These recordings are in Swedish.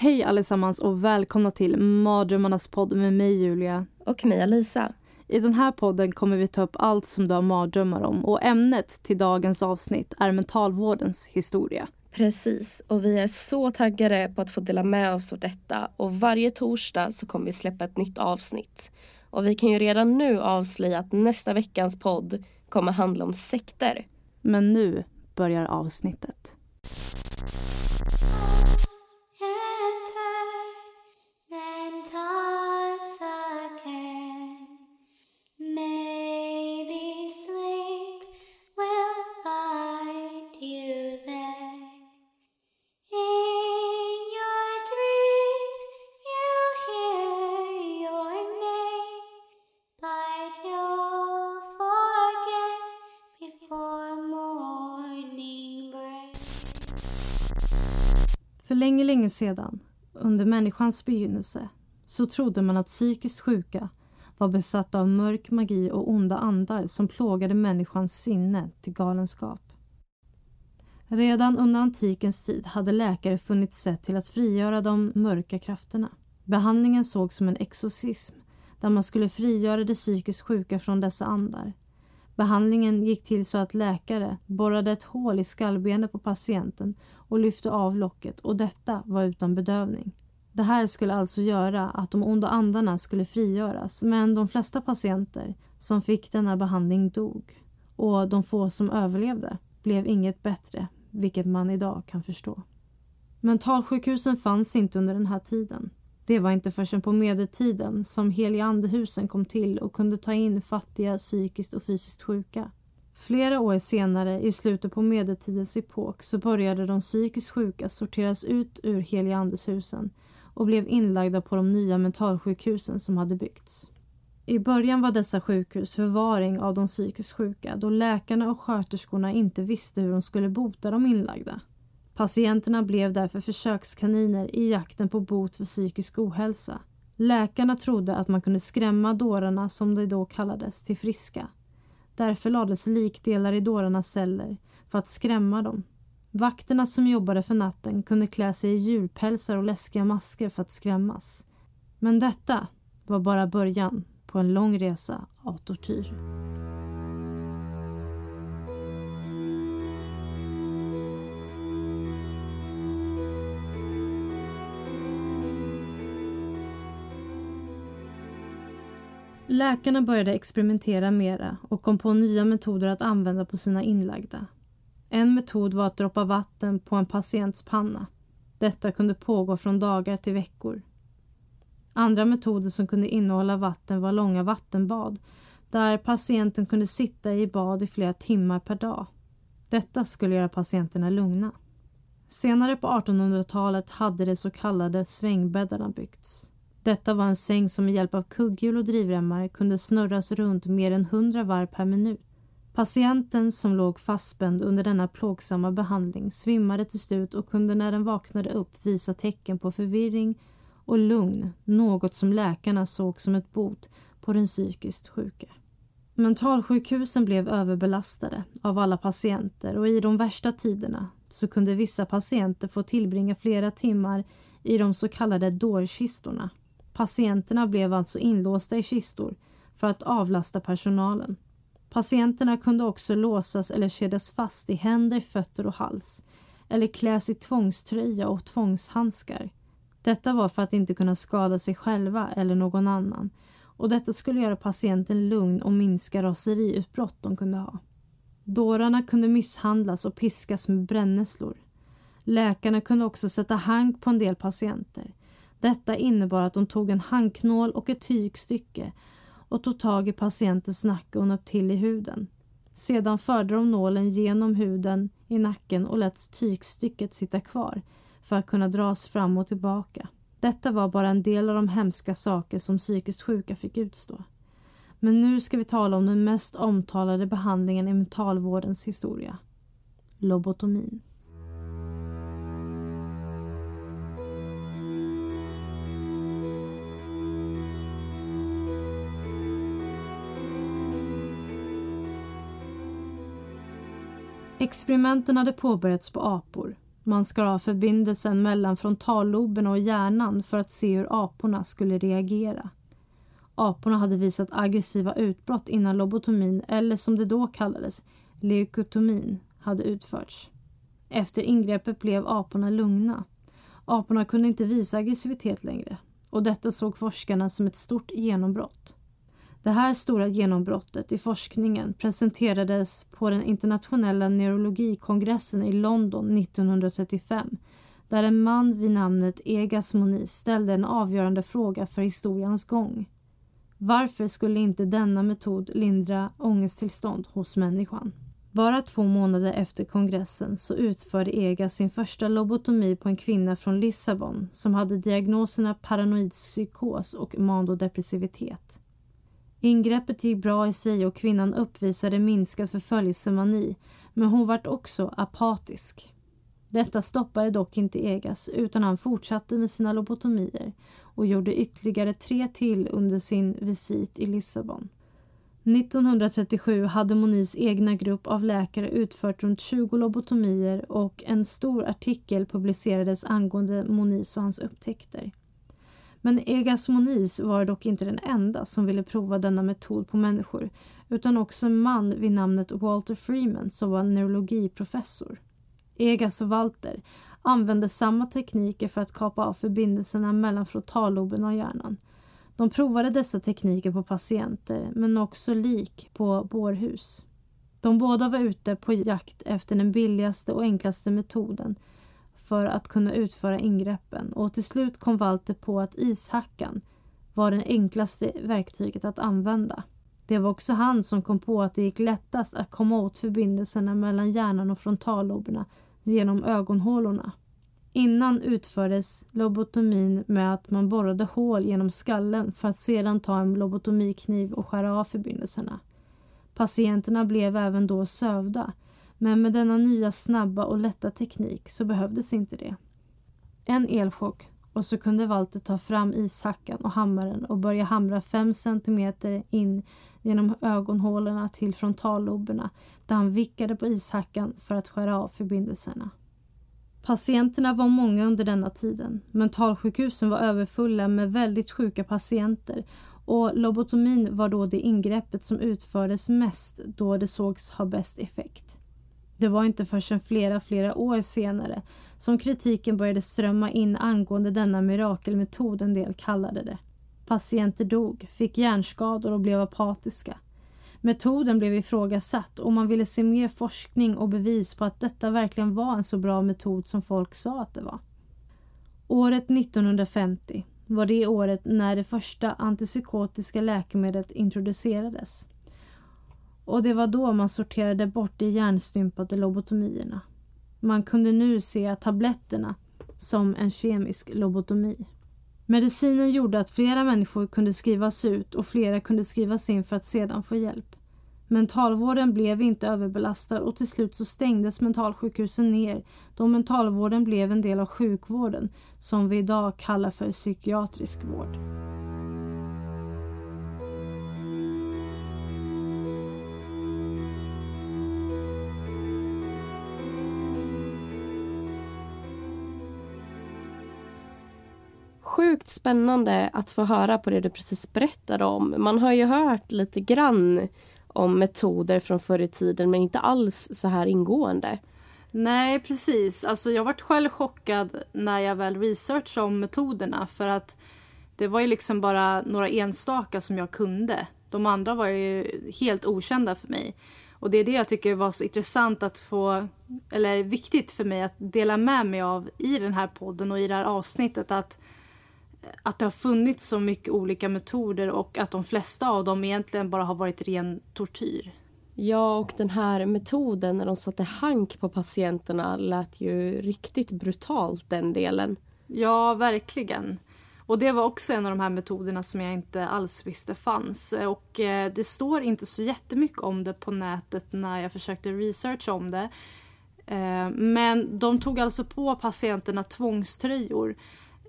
Hej allesammans och välkomna till Mardrömmarnas podd med mig Julia. Och mig Lisa. I den här podden kommer vi ta upp allt som du har mardrömmar om och ämnet till dagens avsnitt är mentalvårdens historia. Precis, och vi är så taggade på att få dela med oss av detta och varje torsdag så kommer vi släppa ett nytt avsnitt. Och vi kan ju redan nu avslöja att nästa veckans podd kommer handla om sekter. Men nu börjar avsnittet. För länge, länge sedan, under människans begynnelse, så trodde man att psykiskt sjuka var besatta av mörk magi och onda andar som plågade människans sinne till galenskap. Redan under antikens tid hade läkare funnit sätt till att frigöra de mörka krafterna. Behandlingen sågs som en exorcism där man skulle frigöra de psykiskt sjuka från dessa andar. Behandlingen gick till så att läkare borrade ett hål i skallbenet på patienten och lyfte av locket och detta var utan bedövning. Det här skulle alltså göra att de onda andarna skulle frigöras men de flesta patienter som fick denna behandling dog och de få som överlevde blev inget bättre, vilket man idag kan förstå. Mentalsjukhusen fanns inte under den här tiden. Det var inte förrän på medeltiden som heliga andehusen kom till och kunde ta in fattiga, psykiskt och fysiskt sjuka. Flera år senare, i slutet på medeltidens epok, så började de psykiskt sjuka sorteras ut ur heliga andeshusen och blev inlagda på de nya mentalsjukhusen som hade byggts. I början var dessa sjukhus förvaring av de psykiskt sjuka då läkarna och sköterskorna inte visste hur de skulle bota de inlagda. Patienterna blev därför försökskaniner i jakten på bot för psykisk ohälsa. Läkarna trodde att man kunde skrämma dårarna, som de då kallades, till friska. Därför lades likdelar i dårarnas celler för att skrämma dem. Vakterna som jobbade för natten kunde klä sig i djurpälsar och läskiga masker för att skrämmas. Men detta var bara början på en lång resa av tortyr. Läkarna började experimentera mera och kom på nya metoder att använda på sina inlagda. En metod var att droppa vatten på en patients panna. Detta kunde pågå från dagar till veckor. Andra metoder som kunde innehålla vatten var långa vattenbad där patienten kunde sitta i bad i flera timmar per dag. Detta skulle göra patienterna lugna. Senare på 1800-talet hade de så kallade svängbäddarna byggts. Detta var en säng som med hjälp av kugghjul och drivremmar kunde snurras runt mer än 100 varv per minut. Patienten som låg fastspänd under denna plågsamma behandling svimmade till slut och kunde när den vaknade upp visa tecken på förvirring och lugn, något som läkarna såg som ett bot på den psykiskt sjuke. Mentalsjukhusen blev överbelastade av alla patienter och i de värsta tiderna så kunde vissa patienter få tillbringa flera timmar i de så kallade dårkistorna. Patienterna blev alltså inlåsta i kistor för att avlasta personalen. Patienterna kunde också låsas eller kedjas fast i händer, fötter och hals eller kläs i tvångströja och tvångshandskar. Detta var för att inte kunna skada sig själva eller någon annan och detta skulle göra patienten lugn och minska raseriutbrott de kunde ha. Dårarna kunde misshandlas och piskas med brännässlor. Läkarna kunde också sätta hank på en del patienter. Detta innebar att de tog en hanknål och ett tygstycke och tog tag i patientens nacke och nöp till i huden. Sedan förde de nålen genom huden i nacken och lät tygstycket sitta kvar för att kunna dras fram och tillbaka. Detta var bara en del av de hemska saker som psykiskt sjuka fick utstå. Men nu ska vi tala om den mest omtalade behandlingen i mentalvårdens historia. Lobotomin. Experimenten hade påbörjats på apor. Man skar av förbindelsen mellan frontalloberna och hjärnan för att se hur aporna skulle reagera. Aporna hade visat aggressiva utbrott innan lobotomin, eller som det då kallades, leukotomin, hade utförts. Efter ingreppet blev aporna lugna. Aporna kunde inte visa aggressivitet längre och detta såg forskarna som ett stort genombrott. Det här stora genombrottet i forskningen presenterades på den internationella neurologikongressen i London 1935 där en man vid namnet Egas Moniz ställde en avgörande fråga för historiens gång. Varför skulle inte denna metod lindra ångesttillstånd hos människan? Bara två månader efter kongressen så utförde Egas sin första lobotomi på en kvinna från Lissabon som hade diagnoserna paranoid psykos och mandodepressivitet. Ingreppet gick bra i sig och kvinnan uppvisade minskad förföljelsemani men hon vart också apatisk. Detta stoppade dock inte Egas utan han fortsatte med sina lobotomier och gjorde ytterligare tre till under sin visit i Lissabon. 1937 hade Moniz egna grupp av läkare utfört runt 20 lobotomier och en stor artikel publicerades angående Moniz och hans upptäckter. Men Egas Moniz var dock inte den enda som ville prova denna metod på människor utan också en man vid namnet Walter Freeman som var neurologiprofessor. Egas och Walter använde samma tekniker för att kapa av förbindelserna mellan frontalloben och hjärnan. De provade dessa tekniker på patienter men också lik på bårhus. De båda var ute på jakt efter den billigaste och enklaste metoden för att kunna utföra ingreppen och till slut kom Walter på att ishackan var det enklaste verktyget att använda. Det var också han som kom på att det gick lättast att komma åt förbindelserna mellan hjärnan och frontalloberna genom ögonhålorna. Innan utfördes lobotomin med att man borrade hål genom skallen för att sedan ta en lobotomikniv och skära av förbindelserna. Patienterna blev även då sövda men med denna nya snabba och lätta teknik så behövdes inte det. En elchock och så kunde Walter ta fram ishackan och hammaren och börja hamra fem centimeter in genom ögonhålorna till frontalloberna där han vickade på ishackan för att skära av förbindelserna. Patienterna var många under denna tiden. Mentalsjukhusen var överfulla med väldigt sjuka patienter och lobotomin var då det ingreppet som utfördes mest då det sågs ha bäst effekt. Det var inte förrän flera, flera år senare som kritiken började strömma in angående denna mirakelmetod en del kallade det. Patienter dog, fick hjärnskador och blev apatiska. Metoden blev ifrågasatt och man ville se mer forskning och bevis på att detta verkligen var en så bra metod som folk sa att det var. Året 1950 var det året när det första antipsykotiska läkemedlet introducerades och det var då man sorterade bort de hjärnstympade lobotomierna. Man kunde nu se tabletterna som en kemisk lobotomi. Medicinen gjorde att flera människor kunde skrivas ut och flera kunde skrivas in för att sedan få hjälp. Mentalvården blev inte överbelastad och till slut så stängdes mentalsjukhusen ner då mentalvården blev en del av sjukvården som vi idag kallar för psykiatrisk vård. Sjukt spännande att få höra på det du precis berättade om. Man har ju hört lite grann om metoder från förr i tiden men inte alls så här ingående. Nej precis, alltså jag vart själv chockad när jag väl researchade om metoderna för att det var ju liksom bara några enstaka som jag kunde. De andra var ju helt okända för mig. Och det är det jag tycker var så intressant att få, eller viktigt för mig att dela med mig av i den här podden och i det här avsnittet att att det har funnits så mycket olika metoder och att de flesta av dem egentligen bara har varit ren tortyr. Ja, och den här metoden när de satte hank på patienterna lät ju riktigt brutalt den delen. Ja, verkligen. Och det var också en av de här metoderna som jag inte alls visste fanns. Och eh, det står inte så jättemycket om det på nätet när jag försökte researcha om det. Eh, men de tog alltså på patienterna tvångströjor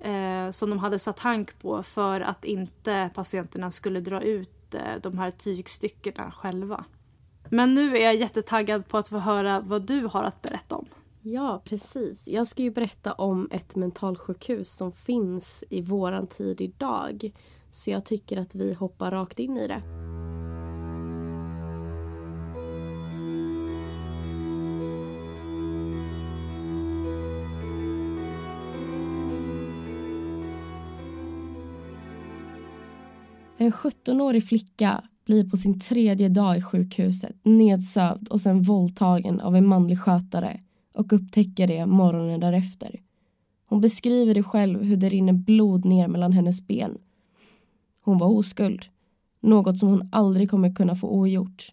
eh, som de hade satt hank på för att inte patienterna skulle dra ut eh, de här tygstyckena själva. Men nu är jag jättetaggad på att få höra vad du har att berätta om. Ja, precis. Jag ska ju berätta om ett mentalsjukhus som finns i våran tid idag. Så jag tycker att vi hoppar rakt in i det. En 17-årig flicka blir på sin tredje dag i sjukhuset nedsövd och sen våldtagen av en manlig skötare och upptäcker det morgonen därefter. Hon beskriver det själv hur det rinner blod ner mellan hennes ben. Hon var oskuld, något som hon aldrig kommer kunna få ogjort.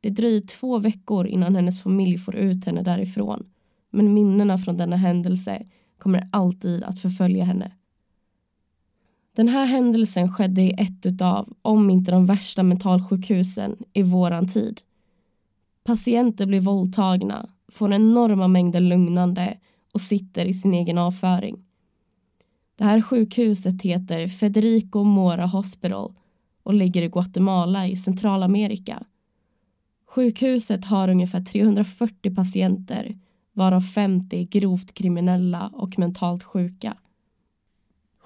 Det dröjer två veckor innan hennes familj får ut henne därifrån. Men minnena från denna händelse kommer alltid att förfölja henne. Den här händelsen skedde i ett utav, om inte de värsta mentalsjukhusen i våran tid. Patienter blir våldtagna, får enorma mängder lugnande och sitter i sin egen avföring. Det här sjukhuset heter Federico Mora Hospital och ligger i Guatemala i Centralamerika. Sjukhuset har ungefär 340 patienter varav 50 grovt kriminella och mentalt sjuka.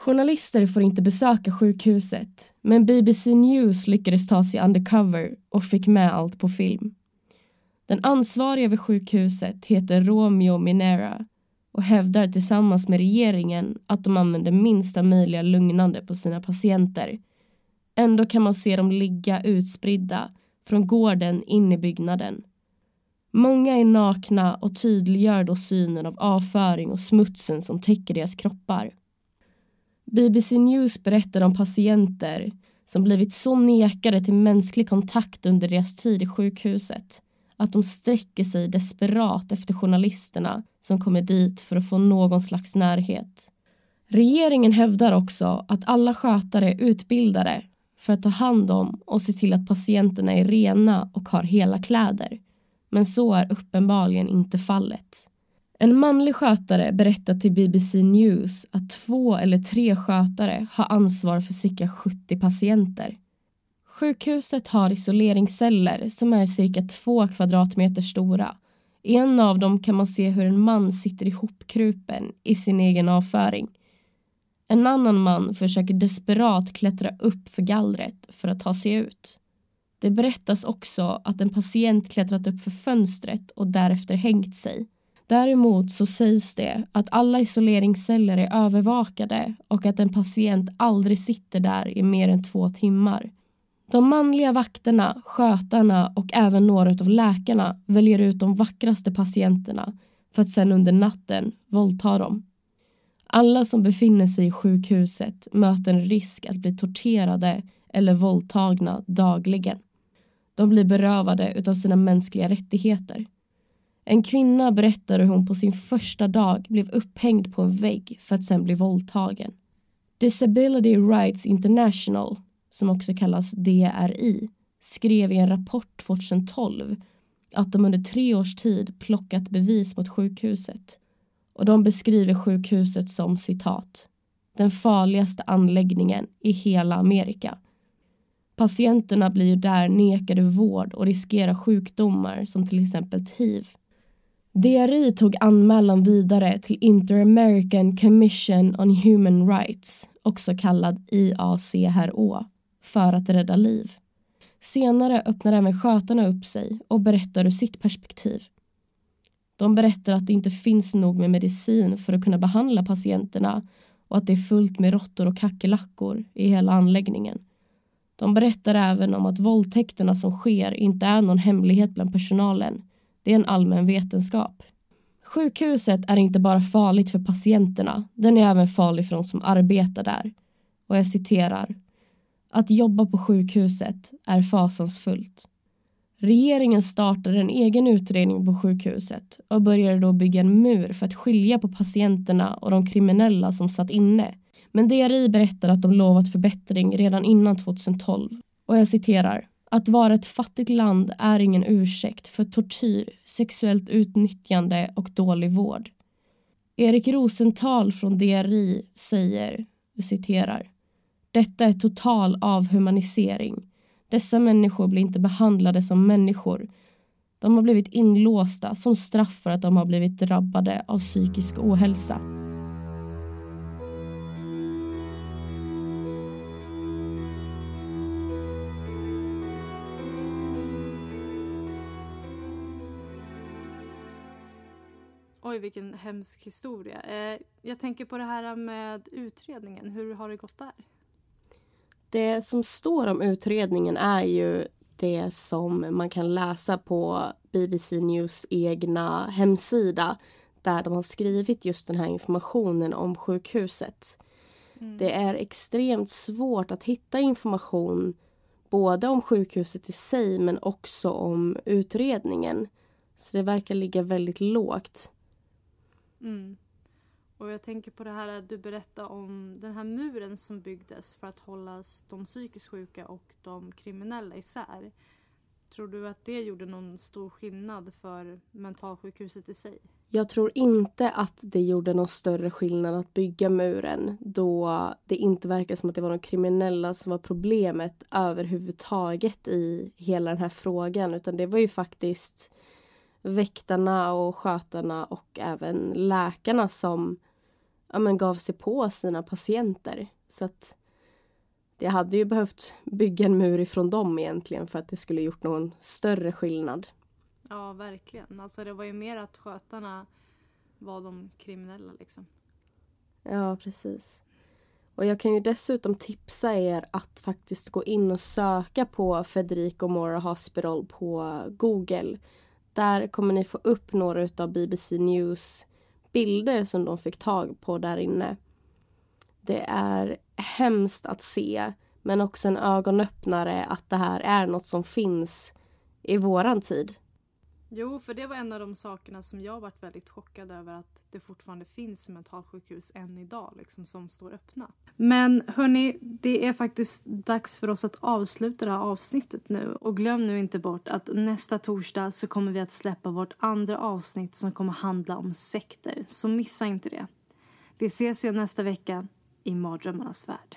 Journalister får inte besöka sjukhuset men BBC News lyckades ta sig undercover och fick med allt på film. Den ansvariga vid sjukhuset heter Romeo Minera och hävdar tillsammans med regeringen att de använder minsta möjliga lugnande på sina patienter. Ändå kan man se dem ligga utspridda från gården in i byggnaden. Många är nakna och tydliggör då synen av avföring och smutsen som täcker deras kroppar. BBC News berättar om patienter som blivit så nekade till mänsklig kontakt under deras tid i sjukhuset att de sträcker sig desperat efter journalisterna som kommer dit för att få någon slags närhet. Regeringen hävdar också att alla skötare är utbildade för att ta hand om och se till att patienterna är rena och har hela kläder. Men så är uppenbarligen inte fallet. En manlig skötare berättar till BBC News att två eller tre skötare har ansvar för cirka 70 patienter. Sjukhuset har isoleringsceller som är cirka två kvadratmeter stora. I en av dem kan man se hur en man sitter ihopkrupen i sin egen avföring. En annan man försöker desperat klättra upp för gallret för att ta sig ut. Det berättas också att en patient klättrat upp för fönstret och därefter hängt sig. Däremot så sägs det att alla isoleringsceller är övervakade och att en patient aldrig sitter där i mer än två timmar. De manliga vakterna, skötarna och även några av läkarna väljer ut de vackraste patienterna för att sedan under natten våldta dem. Alla som befinner sig i sjukhuset möter en risk att bli torterade eller våldtagna dagligen. De blir berövade av sina mänskliga rättigheter. En kvinna berättar hur hon på sin första dag blev upphängd på en vägg för att sen bli våldtagen. Disability Rights International, som också kallas DRI, skrev i en rapport 2012 att de under tre års tid plockat bevis mot sjukhuset och de beskriver sjukhuset som citat den farligaste anläggningen i hela Amerika. Patienterna blir ju där nekade vård och riskerar sjukdomar som till exempel hiv. DRI tog anmälan vidare till Inter-American Commission on Human Rights, också kallad IACHRO, för att rädda liv. Senare öppnar även skötarna upp sig och berättar ur sitt perspektiv. De berättar att det inte finns nog med medicin för att kunna behandla patienterna och att det är fullt med råttor och kackerlackor i hela anläggningen. De berättar även om att våldtäkterna som sker inte är någon hemlighet bland personalen det är en allmän vetenskap. Sjukhuset är inte bara farligt för patienterna, den är även farlig för de som arbetar där. Och jag citerar. Att jobba på sjukhuset är fasansfullt. Regeringen startade en egen utredning på sjukhuset och började då bygga en mur för att skilja på patienterna och de kriminella som satt inne. Men DRI berättar att de lovat förbättring redan innan 2012. Och jag citerar. Att vara ett fattigt land är ingen ursäkt för tortyr, sexuellt utnyttjande och dålig vård. Erik Rosenthal från DRI säger, jag citerar, detta är total avhumanisering. Dessa människor blir inte behandlade som människor. De har blivit inlåsta som straff för att de har blivit drabbade av psykisk ohälsa. Oj, vilken hemsk historia. Eh, jag tänker på det här med utredningen. Hur har det gått där? Det som står om utredningen är ju det som man kan läsa på BBC News egna hemsida där de har skrivit just den här informationen om sjukhuset. Mm. Det är extremt svårt att hitta information både om sjukhuset i sig men också om utredningen. Så det verkar ligga väldigt lågt. Mm. Och jag tänker på det här att du berättade om den här muren som byggdes för att hålla de psykiskt sjuka och de kriminella isär. Tror du att det gjorde någon stor skillnad för mentalsjukhuset i sig? Jag tror inte att det gjorde någon större skillnad att bygga muren då det inte verkar som att det var de kriminella som var problemet överhuvudtaget i hela den här frågan utan det var ju faktiskt väktarna och skötarna och även läkarna som ja, men gav sig på sina patienter. Så att det hade ju behövt bygga en mur ifrån dem egentligen för att det skulle gjort någon större skillnad. Ja, verkligen. Alltså det var ju mer att skötarna var de kriminella liksom. Ja, precis. Och jag kan ju dessutom tipsa er att faktiskt gå in och söka på Federico Mora Hospital på Google. Där kommer ni få upp några av BBC News bilder som de fick tag på där inne. Det är hemskt att se men också en ögonöppnare att det här är något som finns i våran tid. Jo, för det var en av de sakerna som jag varit väldigt chockad över att det fortfarande finns mentalsjukhus än idag liksom, som står öppna. Men hörni, det är faktiskt dags för oss att avsluta det här avsnittet nu. Och glöm nu inte bort att nästa torsdag så kommer vi att släppa vårt andra avsnitt som kommer handla om sekter. Så missa inte det. Vi ses igen nästa vecka i Mardrömmarnas värld.